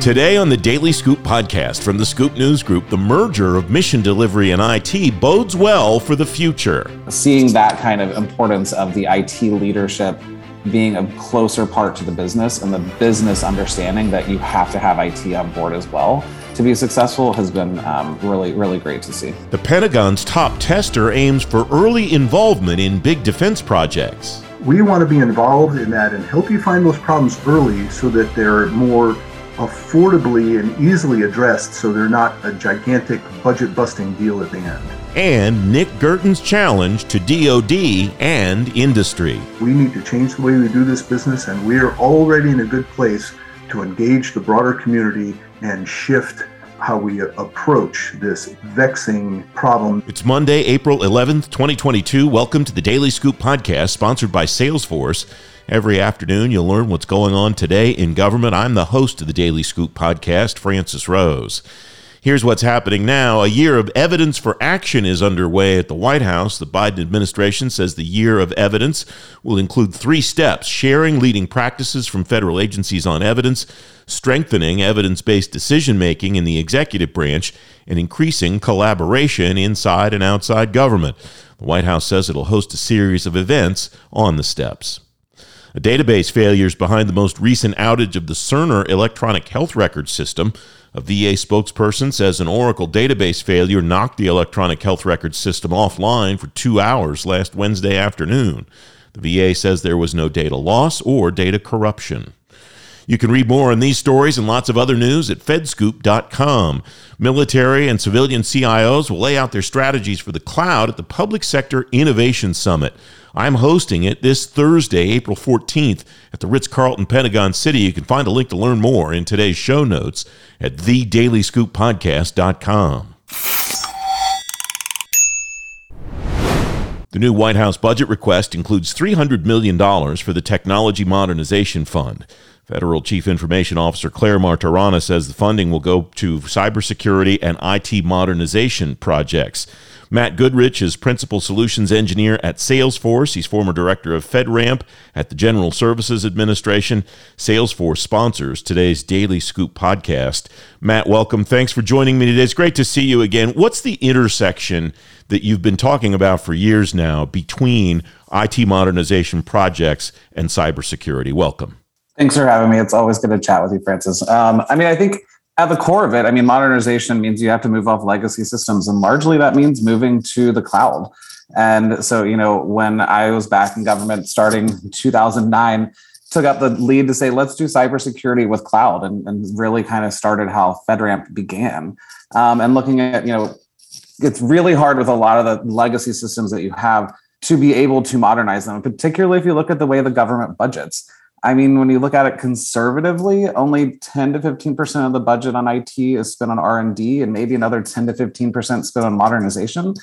Today on the Daily Scoop podcast from the Scoop News Group, the merger of mission delivery and IT bodes well for the future. Seeing that kind of importance of the IT leadership being a closer part to the business and the business understanding that you have to have IT on board as well to be successful has been um, really, really great to see. The Pentagon's top tester aims for early involvement in big defense projects. We want to be involved in that and help you find those problems early so that they're more affordably and easily addressed so they're not a gigantic budget busting deal at the end. And Nick Guertin's challenge to DoD and industry. We need to change the way we do this business, and we are already in a good place to engage the broader community and shift how we approach this vexing problem. It's Monday, April 11th, 2022. Welcome to the Daily Scoop podcast, sponsored by Salesforce. Every afternoon, you'll learn what's going on today in government. I'm the host of the Daily Scoop podcast, Francis Rose. Here's what's happening now. A year of evidence for action is underway at the White House. The Biden administration says the year of evidence will include three steps sharing leading practices from federal agencies on evidence, strengthening evidence based decision making in the executive branch, and increasing collaboration inside and outside government. The White House says it'll host a series of events on the steps. A database failure is behind the most recent outage of the Cerner electronic health record system. A VA spokesperson says an Oracle database failure knocked the electronic health record system offline for two hours last Wednesday afternoon. The VA says there was no data loss or data corruption. You can read more on these stories and lots of other news at fedscoop.com. Military and civilian CIOs will lay out their strategies for the cloud at the Public Sector Innovation Summit. I'm hosting it this Thursday, April 14th at the Ritz Carlton, Pentagon City. You can find a link to learn more in today's show notes at thedailyscooppodcast.com. The new White House budget request includes $300 million for the Technology Modernization Fund. Federal Chief Information Officer Clare Martorana says the funding will go to cybersecurity and IT modernization projects. Matt Goodrich is Principal Solutions Engineer at Salesforce. He's former Director of FedRAMP at the General Services Administration. Salesforce sponsors today's Daily Scoop podcast. Matt, welcome. Thanks for joining me today. It's great to see you again. What's the intersection that you've been talking about for years now between IT modernization projects and cybersecurity? Welcome. Thanks for having me. It's always good to chat with you, Francis. Um, I mean, I think at the core of it, I mean, modernization means you have to move off legacy systems, and largely that means moving to the cloud. And so, you know, when I was back in government starting 2009, took up the lead to say, let's do cybersecurity with cloud, and, and really kind of started how FedRAMP began. Um, and looking at, you know, it's really hard with a lot of the legacy systems that you have to be able to modernize them, particularly if you look at the way the government budgets. I mean, when you look at it conservatively, only 10 to 15% of the budget on IT is spent on R&D and maybe another 10 to 15% spent on modernization.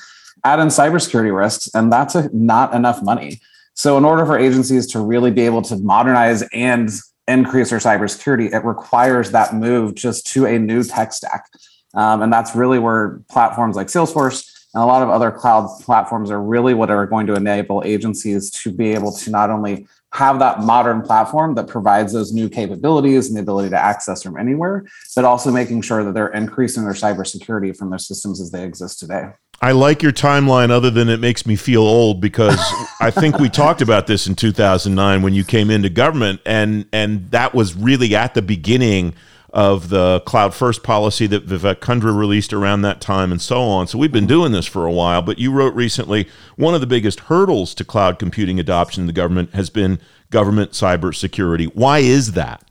Add in cybersecurity risks, and that's a, not enough money. So in order for agencies to really be able to modernize and increase their cybersecurity, it requires that move just to a new tech stack. Um, and that's really where platforms like Salesforce and a lot of other cloud platforms are really what are going to enable agencies to be able to not only have that modern platform that provides those new capabilities and the ability to access from anywhere, but also making sure that they're increasing their cybersecurity from their systems as they exist today. I like your timeline, other than it makes me feel old because I think we talked about this in 2009 when you came into government, and and that was really at the beginning of the cloud first policy that Vivek Kundra released around that time and so on. So we've been doing this for a while, but you wrote recently one of the biggest hurdles to cloud computing adoption in the government has been government cybersecurity. Why is that?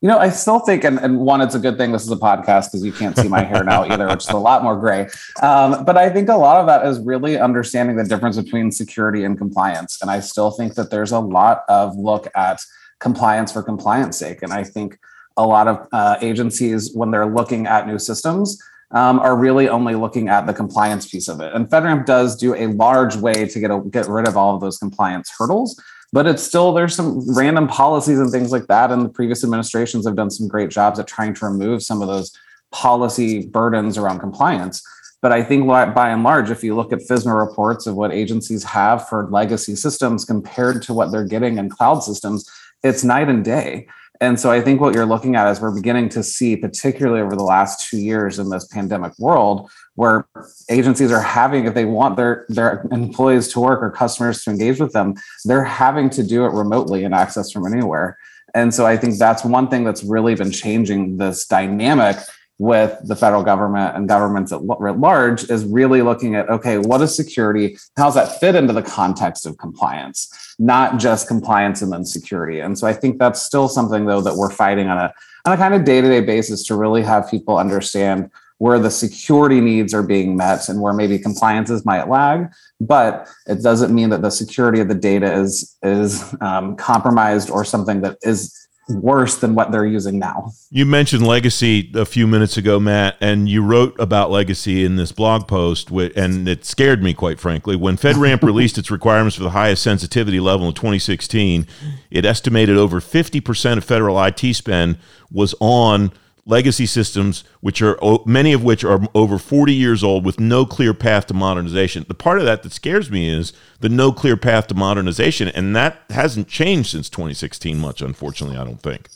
You know, I still think, and, and one, it's a good thing this is a podcast because you can't see my hair now either, which is a lot more gray. Um, but I think a lot of that is really understanding the difference between security and compliance. And I still think that there's a lot of look at compliance for compliance sake. And I think a lot of uh, agencies, when they're looking at new systems, um, are really only looking at the compliance piece of it. And FedRAMP does do a large way to get a, get rid of all of those compliance hurdles, but it's still there's some random policies and things like that. And the previous administrations have done some great jobs at trying to remove some of those policy burdens around compliance. But I think by and large, if you look at FISMA reports of what agencies have for legacy systems compared to what they're getting in cloud systems, it's night and day. And so I think what you're looking at is we're beginning to see, particularly over the last two years in this pandemic world, where agencies are having, if they want their, their employees to work or customers to engage with them, they're having to do it remotely and access from anywhere. And so I think that's one thing that's really been changing this dynamic with the federal government and governments at large is really looking at okay what is security? How does that fit into the context of compliance? Not just compliance and then security. And so i think that's still something though that we're fighting on a on a kind of day-to-day basis to really have people understand where the security needs are being met and where maybe compliances might lag. But it doesn't mean that the security of the data is is um, compromised or something that is worse than what they're using now. You mentioned legacy a few minutes ago, Matt, and you wrote about legacy in this blog post, and it scared me, quite frankly. When FedRAMP released its requirements for the highest sensitivity level in 2016, it estimated over 50% of federal IT spend was on legacy systems, which are many of which are over 40 years old with no clear path to modernization. The part of that that scares me is the no clear path to modernization, and that hasn't changed since 2016 much, unfortunately, I don't think.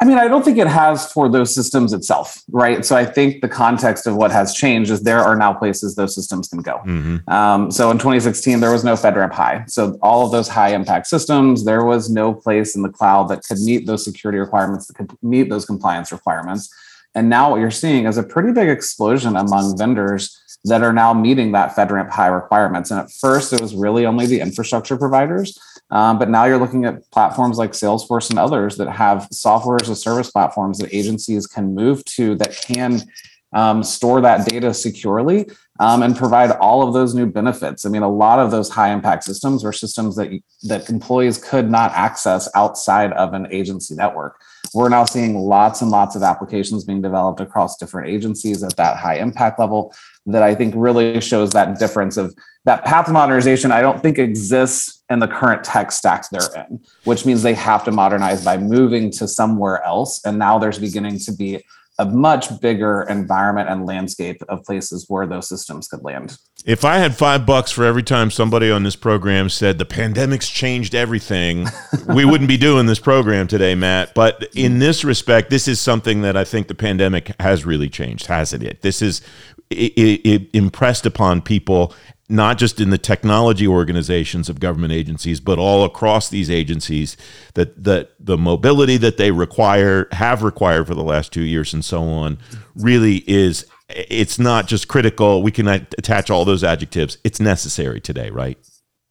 I mean, I don't think it has for those systems itself, right? So I think the context of what has changed is there are now places those systems can go. Mm-hmm. Um, so in 2016, there was no FedRAMP high. So all of those high impact systems, there was no place in the cloud that could meet those security requirements, that could meet those compliance requirements. And now what you're seeing is a pretty big explosion among vendors that are now meeting that FedRAMP high requirements. And at first, it was really only the infrastructure providers. Um, but now you're looking at platforms like Salesforce and others that have software as a service platforms that agencies can move to that can um, store that data securely um, and provide all of those new benefits. I mean, a lot of those high impact systems are systems that that employees could not access outside of an agency network. We're now seeing lots and lots of applications being developed across different agencies at that high impact level that I think really shows that difference of that path modernization. I don't think exists in the current tech stacks they're in, which means they have to modernize by moving to somewhere else. And now there's beginning to be a much bigger environment and landscape of places where those systems could land. If I had five bucks for every time somebody on this program said the pandemic's changed everything, we wouldn't be doing this program today, Matt. But in this respect, this is something that I think the pandemic has really changed, hasn't it? This is it, it impressed upon people not just in the technology organizations of government agencies, but all across these agencies, that, that the mobility that they require, have required for the last two years and so on, really is, it's not just critical. We can attach all those adjectives. It's necessary today, right?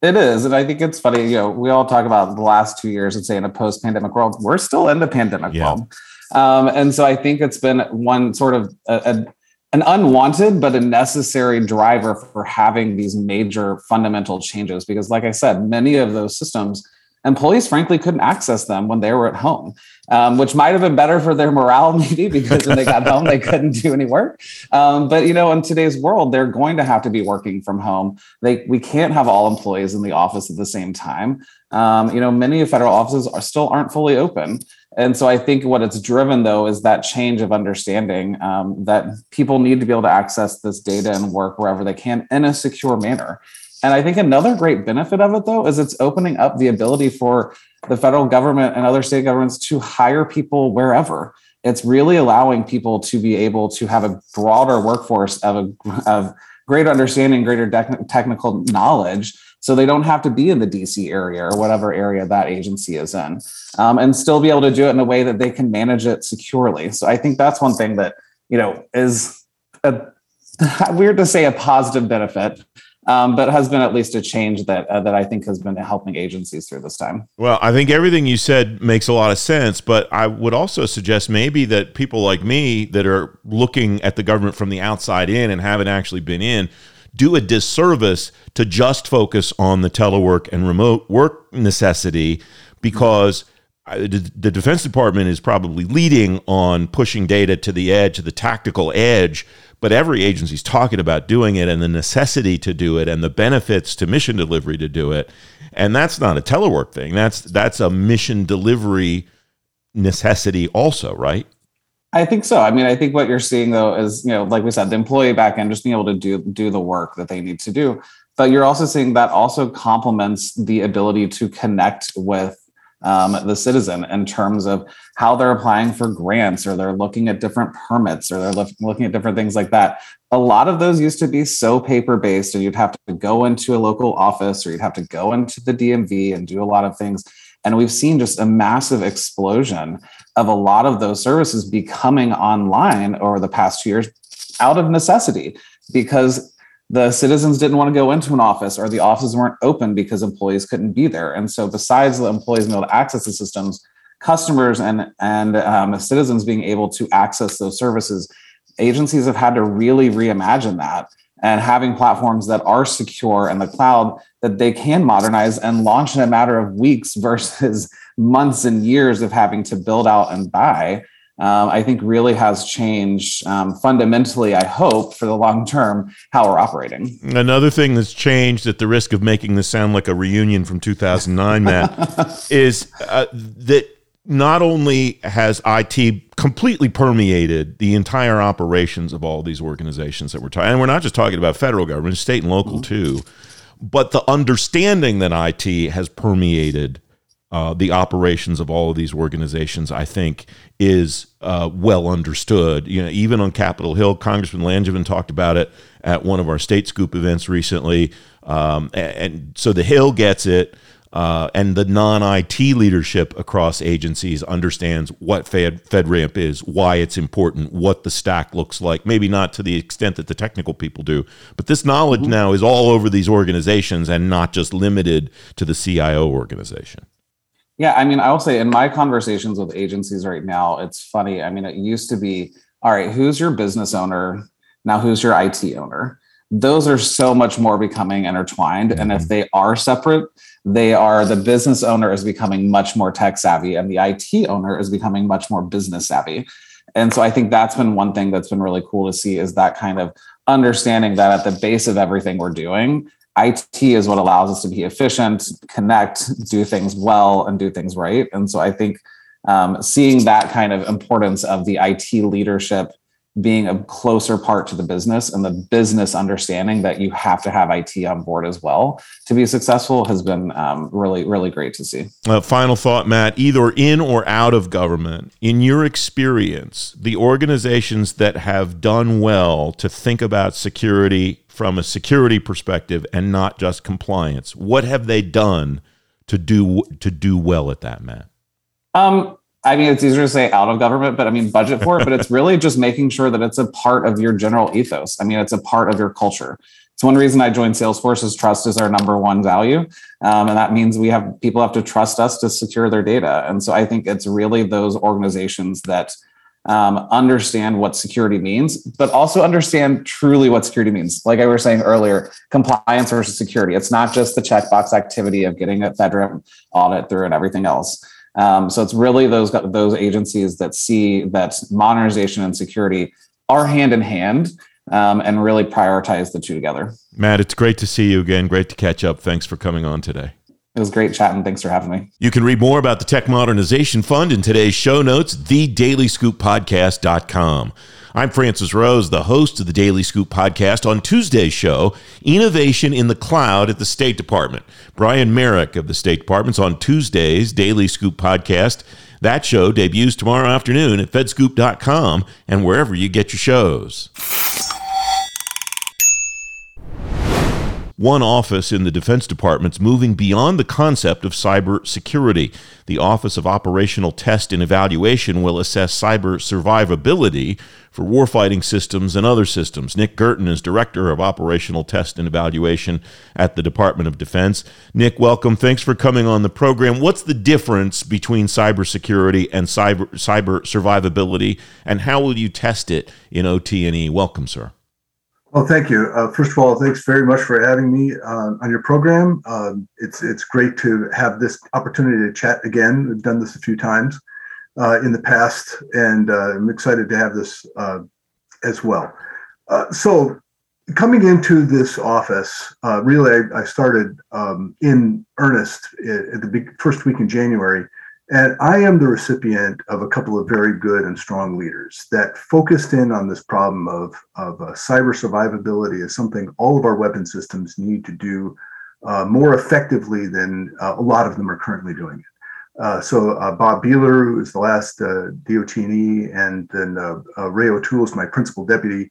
It is. And I think it's funny, you know, we all talk about the last two years and say in a post pandemic world, we're still in the pandemic yeah. world. Um, and so I think it's been one sort of a, a an unwanted but a necessary driver for having these major fundamental changes. Because like i said many of those systems employees frankly couldn't access them when they were at home um, which might have been better for their morale maybe because when they got home they couldn't do any work. Um, but you know in today's world they're going to have to be working from home. They we can't have all employees in the office at the same time. Um, you know many federal offices are still aren't fully open and so I think what it's driven though is that change of understanding um, that people need to be able to access this data and work wherever they can in a secure manner. And I think another great benefit of it though is it's opening up the ability for the federal government and other state governments to hire people wherever. It's really allowing people to be able to have a broader workforce of a of greater understanding, greater technical knowledge so they don't have to be in the DC area or whatever area that agency is in, um, and still be able to do it in a way that they can manage it securely. So I think that's one thing that you know is a, weird to say a positive benefit, um, but has been at least a change that uh, that I think has been helping agencies through this time. Well, I think everything you said makes a lot of sense, but I would also suggest maybe that people like me that are looking at the government from the outside in and haven't actually been in do a disservice to just focus on the telework and remote work necessity because the Defense Department is probably leading on pushing data to the edge, the tactical edge, but every agency is talking about doing it and the necessity to do it and the benefits to mission delivery to do it. And that's not a telework thing. That's that's a mission delivery necessity also, right? I think so. I mean, I think what you're seeing though is, you know, like we said, the employee back end just being able to do do the work that they need to do. But you're also seeing that also complements the ability to connect with um, the citizen in terms of how they're applying for grants or they're looking at different permits or they're look, looking at different things like that. A lot of those used to be so paper based, and you'd have to go into a local office or you'd have to go into the DMV and do a lot of things. And we've seen just a massive explosion of a lot of those services becoming online over the past two years out of necessity because the citizens didn't want to go into an office or the offices weren't open because employees couldn't be there. And so besides the employees being able to access the systems, customers and, and um, citizens being able to access those services, agencies have had to really reimagine that and having platforms that are secure in the cloud that they can modernize and launch in a matter of weeks versus months and years of having to build out and buy um, I think really has changed um, fundamentally, I hope, for the long term, how we're operating. Another thing that's changed at the risk of making this sound like a reunion from 2009, Matt, is uh, that not only has IT completely permeated the entire operations of all these organizations that we're talking, and we're not just talking about federal government, state and local mm-hmm. too, but the understanding that IT has permeated uh, the operations of all of these organizations, I think, is uh, well understood. You know, even on Capitol Hill, Congressman Langevin talked about it at one of our state scoop events recently, um, and, and, so the Hill gets it. Uh, and the non-IT leadership across agencies understands what Fed, FedRAMP is, why it's important, what the stack looks like. Maybe not to the extent that the technical people do, but this knowledge mm-hmm. now is all over these organizations and not just limited to the CIO organization. Yeah, I mean, I will say in my conversations with agencies right now, it's funny. I mean, it used to be, all right, who's your business owner? Now, who's your IT owner? Those are so much more becoming intertwined. And if mm-hmm. they are separate, they are the business owner is becoming much more tech savvy and the IT owner is becoming much more business savvy. And so I think that's been one thing that's been really cool to see is that kind of understanding that at the base of everything we're doing, IT is what allows us to be efficient, connect, do things well, and do things right. And so I think um, seeing that kind of importance of the IT leadership being a closer part to the business and the business understanding that you have to have IT on board as well to be successful has been um, really, really great to see. Uh, final thought, Matt, either in or out of government, in your experience, the organizations that have done well to think about security from a security perspective and not just compliance? What have they done to do to do well at that, Matt? Um, I mean, it's easier to say out of government, but I mean budget for it. but it's really just making sure that it's a part of your general ethos. I mean, it's a part of your culture. It's one reason I joined Salesforce is trust is our number one value, um, and that means we have people have to trust us to secure their data. And so I think it's really those organizations that um, understand what security means, but also understand truly what security means. Like I was saying earlier, compliance versus security. It's not just the checkbox activity of getting a FedRAMP audit through and everything else. Um, so it's really those those agencies that see that modernization and security are hand in hand um, and really prioritize the two together. Matt, it's great to see you again. Great to catch up. Thanks for coming on today. It was great chatting. Thanks for having me. You can read more about the Tech Modernization Fund in today's show notes, thedailyscooppodcast.com. I'm Francis Rose, the host of the Daily Scoop podcast. On Tuesday's show, Innovation in the Cloud at the State Department. Brian Merrick of the State Department's on Tuesday's Daily Scoop podcast. That show debuts tomorrow afternoon at fedscoop.com and wherever you get your shows. One office in the Defense Department's moving beyond the concept of cyber security. The Office of Operational Test and Evaluation will assess cyber survivability for warfighting systems and other systems. Nick Guertin is Director of Operational Test and Evaluation at the Department of Defense. Nick, welcome. Thanks for coming on the program. What's the difference between cybersecurity and cyber, cyber survivability, and how will you test it in OT&E? Welcome, sir. Well, thank you. Uh, first of all, thanks very much for having me uh, on your program. Um, it's it's great to have this opportunity to chat again. We've done this a few times uh, in the past, and uh, I'm excited to have this uh, as well. Uh, so, coming into this office, really, I, I started um, in earnest at the big, first week in January and I am the recipient of a couple of very good and strong leaders that focused in on this problem of, of uh, cyber survivability as something all of our weapon systems need to do uh, more effectively than uh, a lot of them are currently doing it. Uh, so uh, Bob Behler, who is the last uh, DOT&E, and then uh, Ray O'Toole is my principal deputy.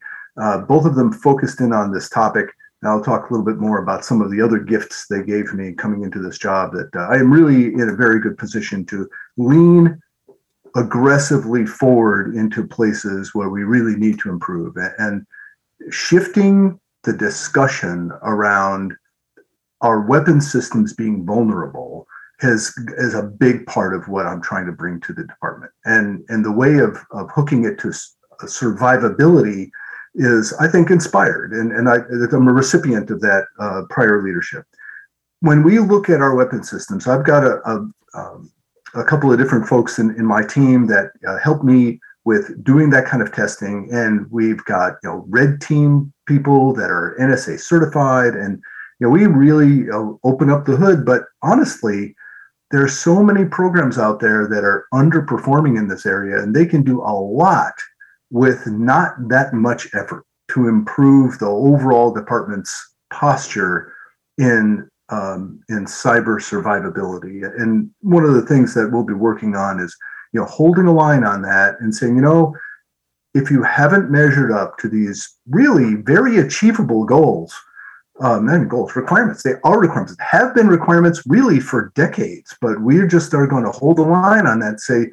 Both of them focused in on this topic. And I'll talk a little bit more about some of the other gifts they gave me coming into this job. That uh, I am really in a very good position to lean aggressively forward into places where we really need to improve and shifting the discussion around our weapon systems being vulnerable has is a big part of what I'm trying to bring to the department. And and the way of of hooking it to survivability is, I think, inspired. And and I, I'm a recipient of that uh, prior leadership. When we look at our weapon systems, I've got a a, um, a couple of different folks in, in my team that uh, help me with doing that kind of testing. And we've got you know red team people that are NSA certified, and you know we really uh, open up the hood. But honestly, there are so many programs out there that are underperforming in this area, and they can do a lot with not that much effort to improve the overall department's posture in um, in cyber survivability. And one of the things that we'll be working on is you know holding a line on that and saying, you know, if you haven't measured up to these really very achievable goals, um, and goals, requirements. They are requirements, have been requirements really for decades, but we just are going to hold the line on that. Say,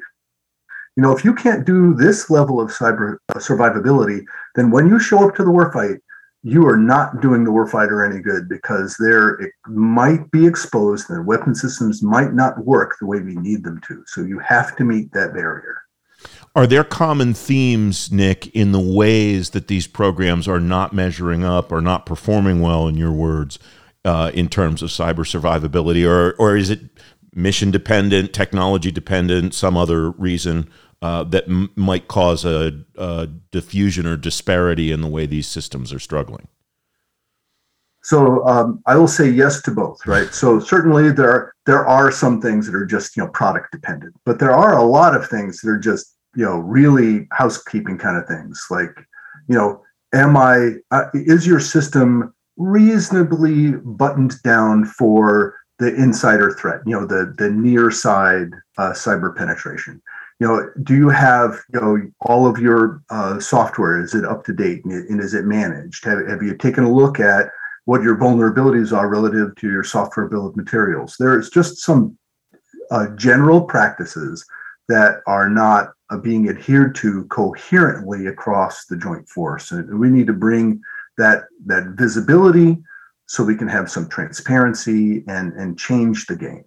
you know, if you can't do this level of cyber uh, survivability, then when you show up to the warfight, you are not doing the warfighter any good because they're it might be exposed and weapon systems might not work the way we need them to. So you have to meet that barrier. Are there common themes, Nick, in the ways that these programs are not measuring up or not performing well, in your words, uh, in terms of cyber survivability, or or is it mission dependent, technology dependent, some other reason uh, that m- might cause a, a diffusion or disparity in the way these systems are struggling? So um, I will say yes to both, right? So certainly there are, there are some things that are just you know product dependent, but there are a lot of things that are just you know really housekeeping kind of things like you know am i uh, is your system reasonably buttoned down for the insider threat you know the the near side uh, cyber penetration know do you have you know all of your uh, software is it up to date and, and is it managed have, have you taken a look at what your vulnerabilities are relative to your software bill of materials there's just some uh, general practices that are not uh, being adhered to coherently across the joint force. And we need to bring that that visibility so we can have some transparency and and change the game.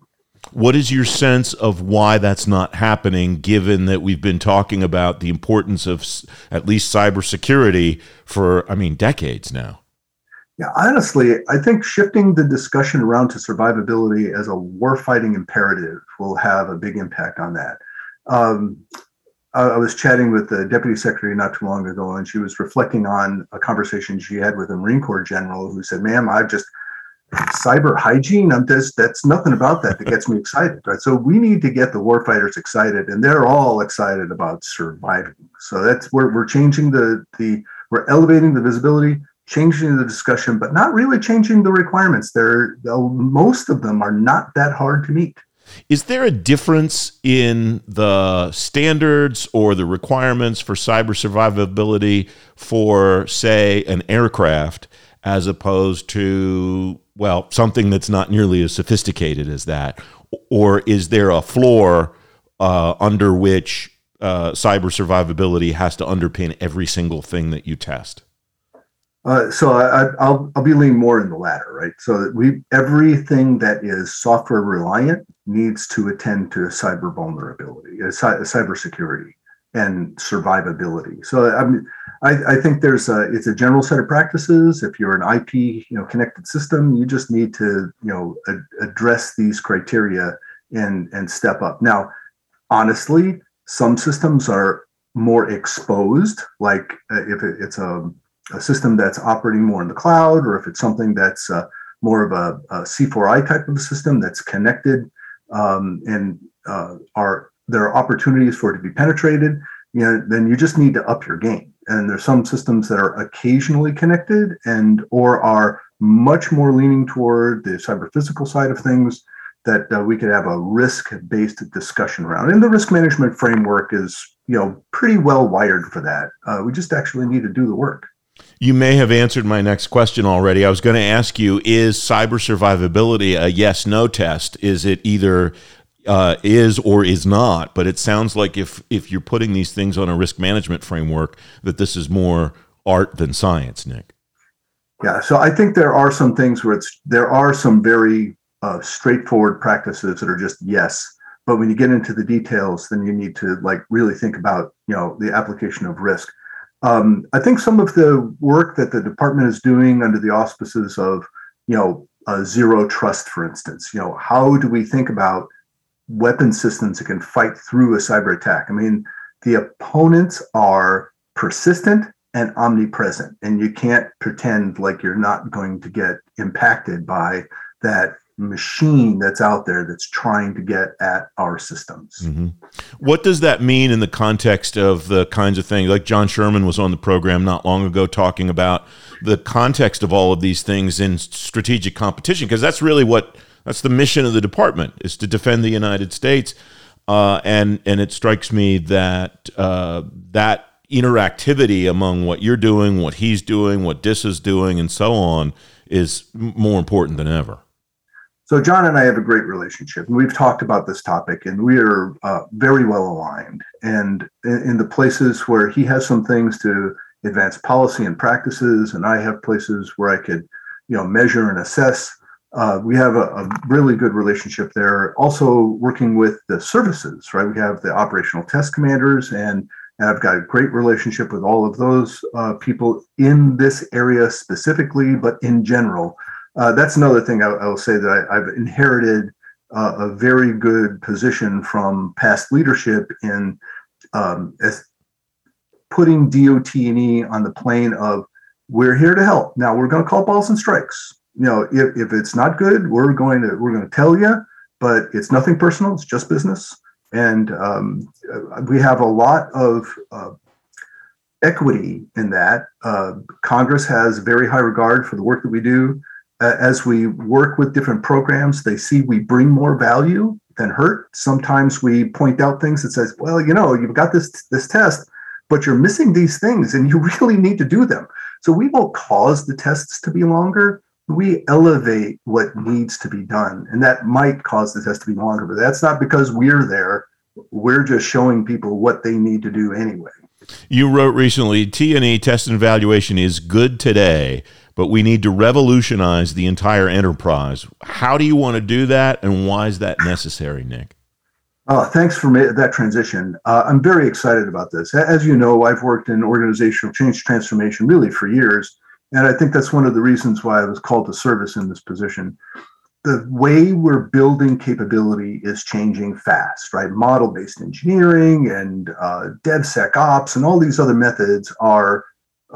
What is your sense of why that's not happening, given that we've been talking about the importance of at least cybersecurity for, I mean, decades now? Yeah, honestly, I think shifting the discussion around to survivability as a warfighting imperative will have a big impact on that. Um, I was chatting with the deputy secretary not too long ago, and she was reflecting on a conversation she had with a Marine Corps general who said, "Ma'am, I've just cyber hygiene. I'm just that's nothing about that that gets me excited." Right. So we need to get the warfighters excited, and they're all excited about surviving. So that's where we're changing the the we're elevating the visibility, changing the discussion, but not really changing the requirements. They're most of them are not that hard to meet. Is there a difference in the standards or the requirements for cyber survivability for, say, an aircraft as opposed to, well, something that's not nearly as sophisticated as that? Or is there a floor uh, under which uh, cyber survivability has to underpin every single thing that you test? Uh, so I, will I'll be leaning more in the latter, right? So we everything that is software reliant needs to attend to cyber vulnerability, cyber security, and survivability. So I mean, I, I think there's a it's a general set of practices. If you're an IP you know connected system, you just need to you know address these criteria and and step up. Now, honestly, some systems are more exposed. Like uh, if it, it's a a system that's operating more in the cloud, or if it's something that's uh, more of a a C4I type of system that's connected, um, and uh, are there are opportunities for it to be penetrated, you know, then you just need to up your game. And there's some systems that are occasionally connected and or are much more leaning toward the cyber physical side of things that uh, we could have a risk-based discussion around. And the risk management framework is, you know, pretty well wired for that. Uh, we just actually need to do the work. You may have answered my next question already. I was going to ask you: Is cyber survivability a yes/no test? Is it either uh, is or is not? But it sounds like if if you're putting these things on a risk management framework, that this is more art than science, Nick. Yeah, so I think there are some things where it's there are some very uh, straightforward practices that are just yes, but when you get into the details, then you need to like really think about you know the application of risk. Um, I think some of the work that the department is doing under the auspices of you know uh, zero trust, for instance, you know how do we think about weapon systems that can fight through a cyber attack? I mean, the opponents are persistent and omnipresent. And you can't pretend like you're not going to get impacted by that machine that's out there that's trying to get at our systems. Mm-hmm. What does that mean in the context of the kinds of things like John Sherman was on the program not long ago talking about the context of all of these things in strategic competition because that's really what that's the mission of the department is to defend the United States. Uh, and and it strikes me that uh, that interactivity among what you're doing, what he's doing, what DIS is doing, and so on is more important than ever. So John and I have a great relationship, and we've talked about this topic, and we are uh, very well aligned. And in, in, the places where he has some things to advance policy and practices, and I have places where I could, you know, measure and assess. Uh, we have a, a, really good relationship there. Also working with the services, right? We have the operational test commanders and and I've got a great relationship with all of those uh, people in this area specifically, but in general. Uh, that's another thing I, will say that I, have inherited uh, a very good position from past leadership in um, putting DOT&E on the plane of we're here to help. Now we're going to call balls and strikes. You know, if, if it's not good, we're going to we're going to tell you, but it's nothing personal. It's just business and um, we have a lot of uh, equity in that. Uh, Congress has very high regard for the work that we do. Uh, as we work with different programs, they see we bring more value than hurt. Sometimes we point out things that says, "Well, you know, you've got this this test, but you're missing these things, and you really need to do them." So we won't cause the tests to be longer we elevate what needs to be done and that might cause the test to be longer but that's not because we're there we're just showing people what they need to do anyway you wrote recently t&e test and evaluation is good today but we need to revolutionize the entire enterprise how do you want to do that and why is that necessary nick uh, thanks for that transition. Uh, I'm very excited about this. As you know, I've worked in organizational change transformation really for years. And I think that's one of the reasons why I was called to service in this position. The way we're building capability is changing fast, right? Model based engineering and uh, DevSecOps and all these other methods are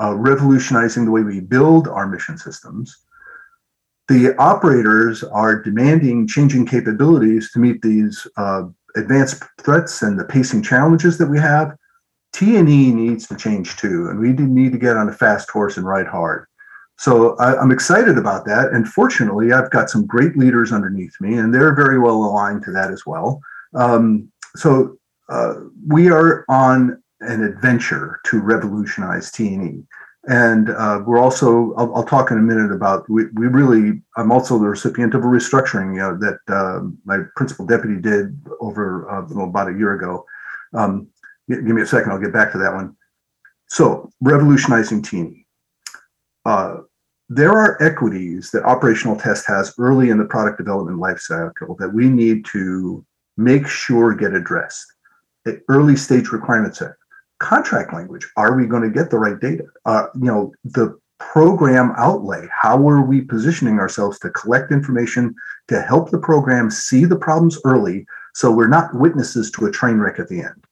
uh, revolutionizing the way we build our mission systems. The operators are demanding changing capabilities to meet these uh, advanced threats and the pacing challenges that we have. T&E needs to change too, and we need to get on a fast horse and ride hard. So I, am excited about that. And fortunately, I've got some great leaders underneath me, and they're very well aligned to that as well. Um, so uh, we are on an adventure to revolutionize T&E. And uh, we're also, I'll, I'll, talk in a minute about, we, we really, I'm also the recipient of a restructuring you know, that uh, my principal deputy did over uh, about a year ago. Um, give me a second, I'll get back to that one. So, revolutionizing T&E. Uh, there are equities that operational test has early in the product development lifecycle that we need to make sure get addressed. At early stage requirements set, contract language. Are we going to get the right data? Uh, you know, the program outlay. How are we positioning ourselves to collect information to help the program see the problems early, so we're not witnesses to a train wreck at the end?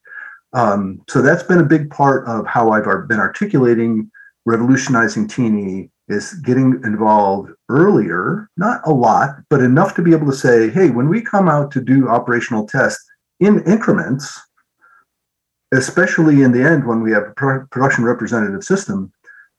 Um, so that's been a big part of how I've been articulating revolutionizing T&E is getting involved earlier, not a lot, but enough to be able to say, hey, when we come out to do operational tests in increments, especially in the end when we have a production representative system,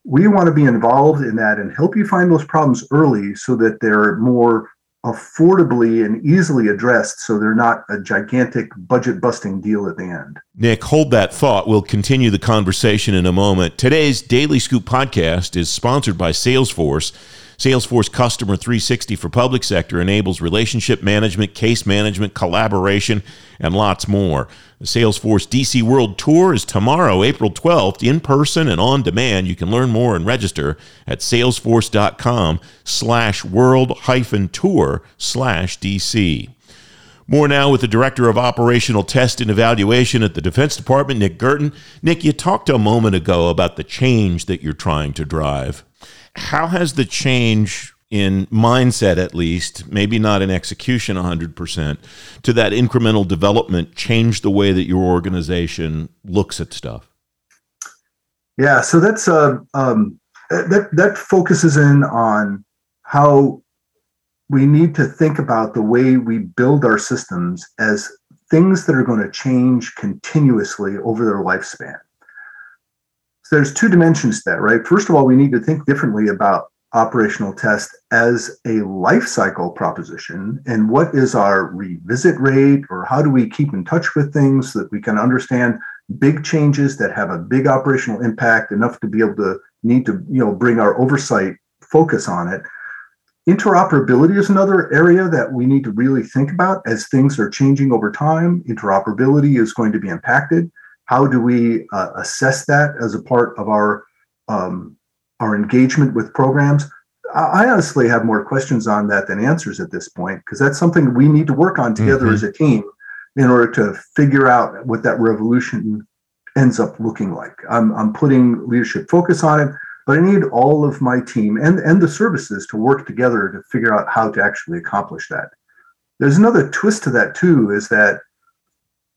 we want to be involved in that and help you find those problems early so that they're more affordably and easily addressed so they're not a gigantic budget busting deal at the end. Nick, hold that thought. We'll continue the conversation in a moment. Today's Daily Scoop podcast is sponsored by Salesforce. Salesforce Customer 360 for public sector enables relationship management, case management, collaboration, and lots more. The Salesforce DC World Tour is tomorrow, April 12th, in person and on demand. You can learn more and register at salesforce.com slash world hyphen tour slash DC. More now with the Director of Operational Test and Evaluation at the Defense Department, Nick Guertin. Nick, you talked a moment ago about the change that you're trying to drive. How has the change in mindset, at least, maybe not in execution 100%, to that incremental development changed the way that your organization looks at stuff? Yeah, so that's uh, um, that that focuses in on how we need to think about the way we build our systems as things that are going to change continuously over their lifespan. So there's two dimensions to that, right? First of all, we need to think differently about operational test as a life cycle proposition and what is our revisit rate or how do we keep in touch with things so that we can understand big changes that have a big operational impact enough to be able to need to you know bring our oversight focus on it. Interoperability is another area that we need to really think about as things are changing over time. Interoperability is going to be impacted how do we uh, assess that as a part of our um, our engagement with programs? I honestly have more questions on that than answers at this point because that's something we need to work on together mm-hmm. as a team in order to figure out what that revolution ends up looking like. I'm, I'm putting leadership focus on it, but I need all of my team and, and the services to work together to figure out how to actually accomplish that. There's another twist to that too, is that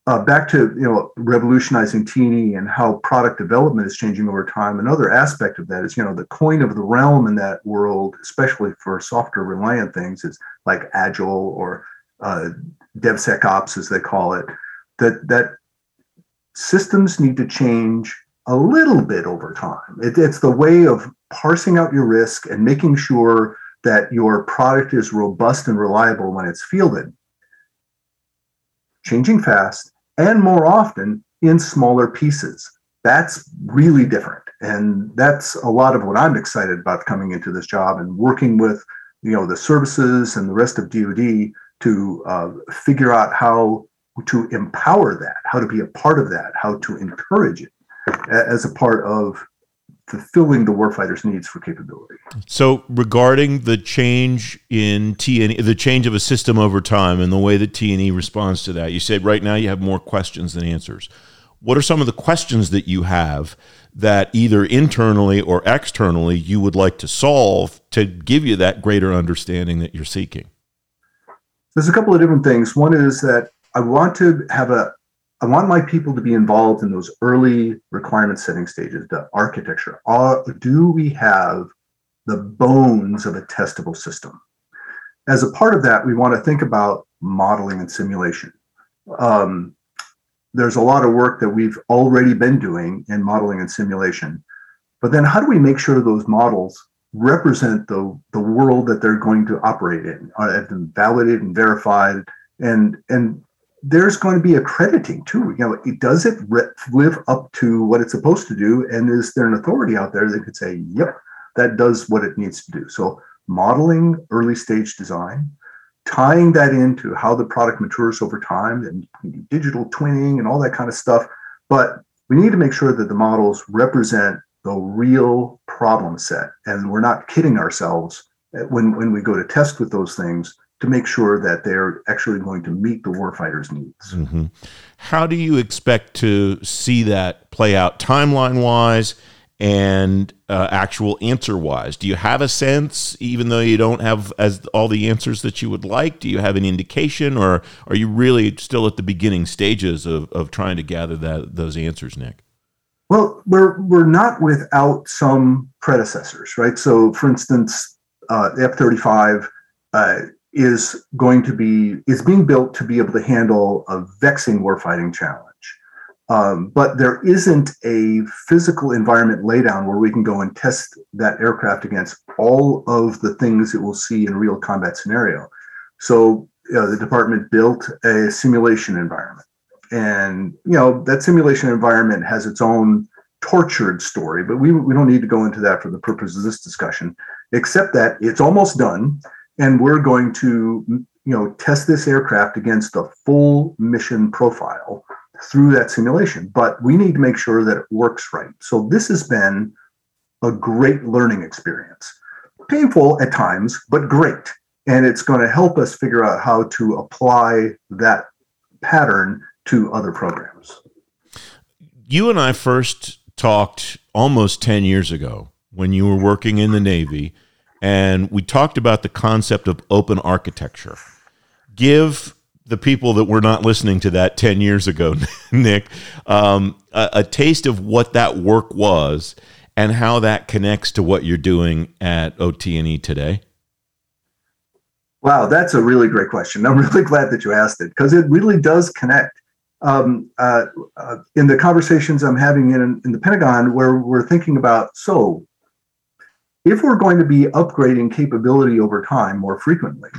uh, back to you know revolutionizing T&E and how product development is changing over time. Another aspect of that is you know the coin of the realm in that world, especially for software reliant things, is like agile or uh, DevSecOps as they call it. That that systems need to change a little bit over time. It, it's the way of parsing out your risk and making sure that your product is robust and reliable when it's fielded changing fast and more often in smaller pieces. That's really different. And that's a lot of what I'm excited about coming into this job and working with, you know, the services and the rest of DoD to uh, figure out how to empower that, how to be a part of that, how to encourage it as a part of fulfilling the warfighter's needs for capability. So, regarding the change in T&E, the change of a system over time and the way that T&E responds to that, you said right now you have more questions than answers. What are some of the questions that you have that either internally or externally you would like to solve to give you that greater understanding that you're seeking? There's a couple of different things. One is that I want to have a I want my people to be involved in those early requirement setting stages, the architecture. Are, do we have the bones of a testable system? As a part of that, we want to think about modeling and simulation. Um, there's a lot of work that we've already been doing in modeling and simulation. But then, how do we make sure those models represent the, the world that they're going to operate in, have been validated and verified, and and there's going to be accrediting too. You know, it, does it live up to what it's supposed to do? And is there an authority out there that could say, yep, that does what it needs to do? So, modeling early stage design, tying that into how the product matures over time and digital twinning and all that kind of stuff. But we need to make sure that the models represent the real problem set. And we're not kidding ourselves eh, when, when we go to test with those things to make sure that they're actually going to meet the warfighter's needs. Mm-hmm. How do you expect to see that play out timeline wise and uh, actual answer wise? Do you have a sense, even though you don't have as all the answers that you would like? Do you have an indication, or are you really still at the beginning stages of, of trying to gather that those answers, Nick? Well, we're we're not without some predecessors, right? So, for instance, uh, the F thirty five uh, is going to be is being built to be able to handle a vexing warfighting challenge. Um, but there isn't a physical environment laydown where we can go and test that aircraft against all of the things it will see in a real combat scenario. So the department built a simulation environment. And, you know, that simulation environment has its own tortured story, but we, we don't need to go into that for the purpose of this discussion, except that it's almost done. And we're going to, you know, test this aircraft against a full mission profile through that simulation. But we need to make sure that it works right. So this has been a great learning experience. Painful at times, but great. And it's going to help us figure out how to apply that pattern to other programs. You and I first talked almost 10 years ago when you were working in the Navy, and we talked about the concept of open architecture. Give the people that were not listening to that 10 years ago, Nick, um, a, a taste of what that work was and how that connects to what you're doing at OT&E today? Wow, that's a really great question. I'm really glad that you asked it because it really does connect. Um, uh, uh, in the conversations I'm having in, in the Pentagon, where we're thinking about so if we're going to be upgrading capability over time more frequently,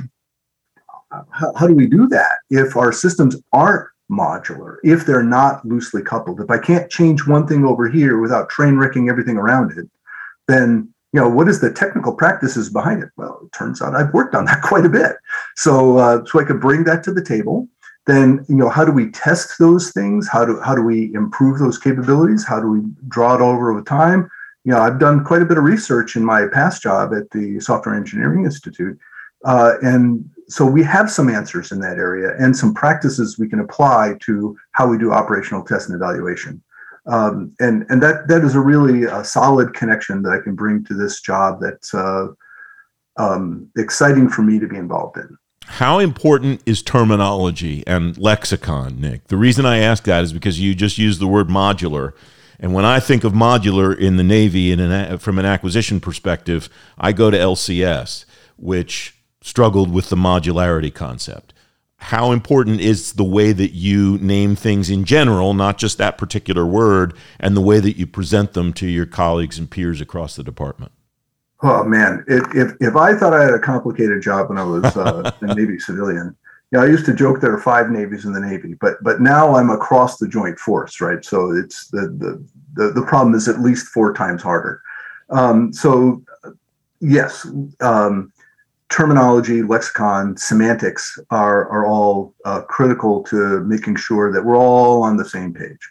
how, how, do we do that if our systems aren't modular, if they're not loosely coupled? If I can't change one thing over here without train wrecking everything around it, then you know what is the technical practices behind it? Well, it turns out I've worked on that quite a bit, so uh, so I could bring that to the table. Then you know how do we test those things? How do how do we improve those capabilities? How do we draw it over with time? You know, I've done quite a bit of research in my past job at the Software Engineering Institute, uh, and so we have some answers in that area and some practices we can apply to how we do operational test and evaluation. Um, and and that that is a really uh, solid connection that I can bring to this job that's uh, um, exciting for me to be involved in. How important is terminology and lexicon, Nick? The reason I ask that is because you just used the word modular. And when I think of modular in the Navy, in an, from an acquisition perspective, I go to LCS, which struggled with the modularity concept. How important is the way that you name things in general, not just that particular word, and the way that you present them to your colleagues and peers across the department? Oh man, if if, if I thought I had a complicated job when I was uh, a Navy civilian, you know, I used to joke there are five navies in the Navy, but but now I'm across the joint force, right? So it's the the the, the problem is at least four times harder. Um, so yes, um, terminology, lexicon, semantics are, are all uh, critical to making sure that we're all on the same page.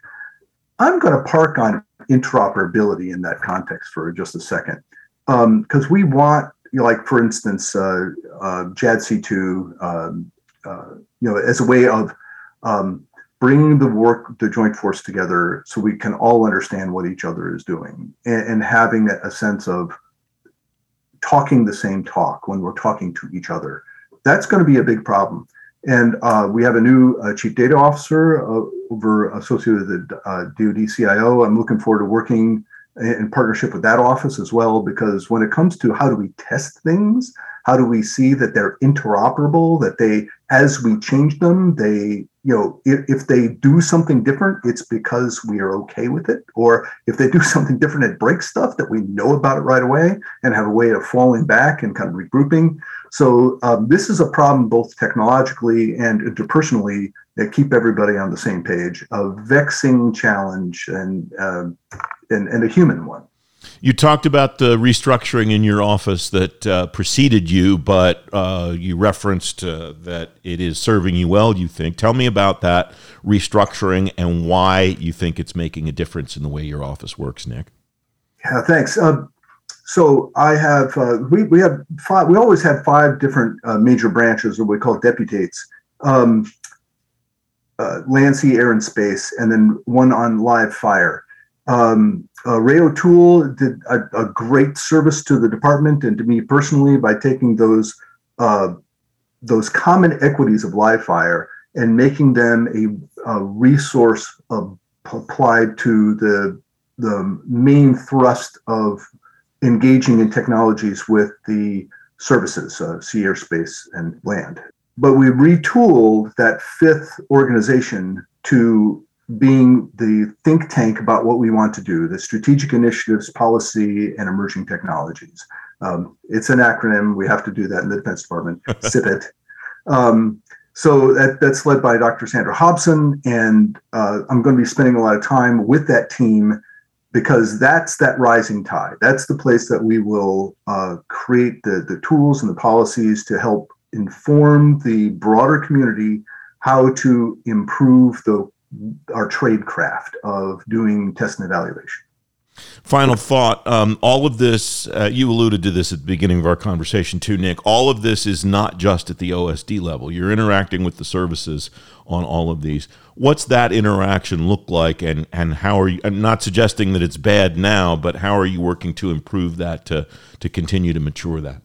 I'm going to park on interoperability in that context for just a second, because um, we want, like for instance, uh, uh, JADC2, um, uh, you know, as a way of um, bringing the work, the joint force together, so we can all understand what each other is doing, and, and having a sense of talking the same talk when we're talking to each other. That's going to be a big problem. And uh, we have a new uh, chief data officer uh, over associated with the uh, DoD CIO. I'm looking forward to working in partnership with that office as well, because when it comes to how do we test things, how do we see that they're interoperable, that they, as we change them, they you know, if, if they do something different, it's because we are okay with it. Or if they do something different, it breaks stuff that we know about it right away and have a way of falling back and kind of regrouping. So um, this is a problem both technologically and interpersonally that keep everybody on the same page. A vexing challenge and uh, and, and a human one. You talked about the restructuring in your office that uh, preceded you, but uh, you referenced uh, that it is serving you well, you think. Tell me about that restructuring and why you think it's making a difference in the way your office works, Nick. Yeah, thanks. Uh, so I have, uh, we, we have five, we always have five different uh, major branches, or we call deputates. Um, land, sea, air, and space, and then one on live fire. Um, uh, Ray O'Toole did a, a, great service to the department and to me personally by taking those uh, those common equities of live fire and making them a, a resource applied to the the main thrust of engaging in technologies with the services, uh, sea, airspace, and land. But we retooled that fifth organization to being the think tank about what we want to do, the strategic initiatives, policy, and emerging technologies. Um, it's an acronym. We have to do that in the Defense Department, SIPET. Um, so that, that's led by Dr. Sandra Hobson, and uh, I'm going to be spending a lot of time with that team because that's that rising tide. That's the place that we will uh, create the, the tools and the policies to help inform the broader community how to improve the our trade craft of doing test and evaluation. Final thought. Um, all of this, uh, you alluded to this at the beginning of our conversation too, Nick. All of this is not just at the OSD level. You're interacting with the services on all of these. What's that interaction look like, and, and how are you? I'm not suggesting that it's bad now, but how are you working to improve that to, to continue to mature that?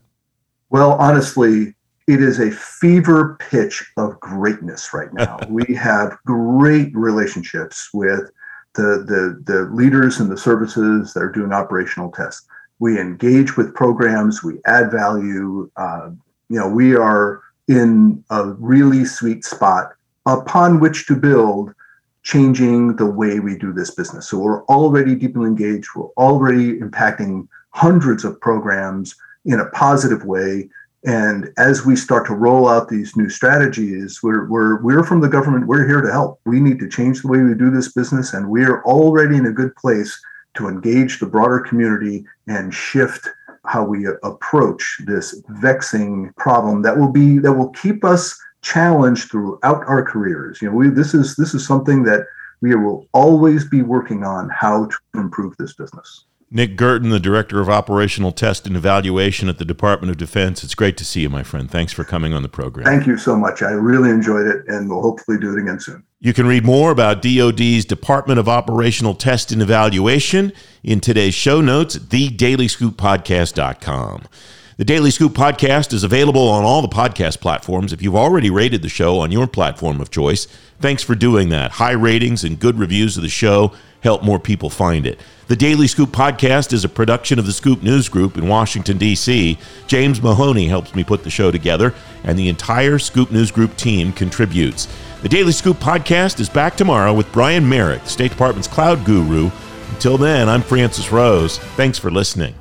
Well, honestly, it is a fever pitch of greatness right now. we have great relationships with the, the, the leaders and the services that are doing operational tests. We engage with programs, we add value. Uh, you know, we are in a really sweet spot upon which to build changing the way we do this business. So we're already deeply engaged, we're already impacting hundreds of programs in a positive way and as we start to roll out these new strategies, we're, we're, we're from the government, we're here to help. We need to change the way we do this business, and we are already in a good place to engage the broader community and shift how we approach this vexing problem that will be that will keep us challenged throughout our careers. You know, we, this is this is something that we will always be working on how to improve this business. Nick Guertin, the Director of Operational Test and Evaluation at the Department of Defense. It's great to see you, my friend. Thanks for coming on the program. Thank you so much. I really enjoyed it, and we'll hopefully do it again soon. You can read more about DoD's Department of Operational Test and Evaluation in today's show notes at thedailyscooppodcast.com. The Daily Scoop podcast is available on all the podcast platforms. If you've already rated the show on your platform of choice, thanks for doing that. High ratings and good reviews of the show help more people find it. The Daily Scoop podcast is a production of the Scoop News Group in Washington, D.C. James Mahoney helps me put the show together, and the entire Scoop News Group team contributes. The Daily Scoop podcast is back tomorrow with Brian Merrick, the State Department's cloud guru. Until then, I'm Francis Rose. Thanks for listening.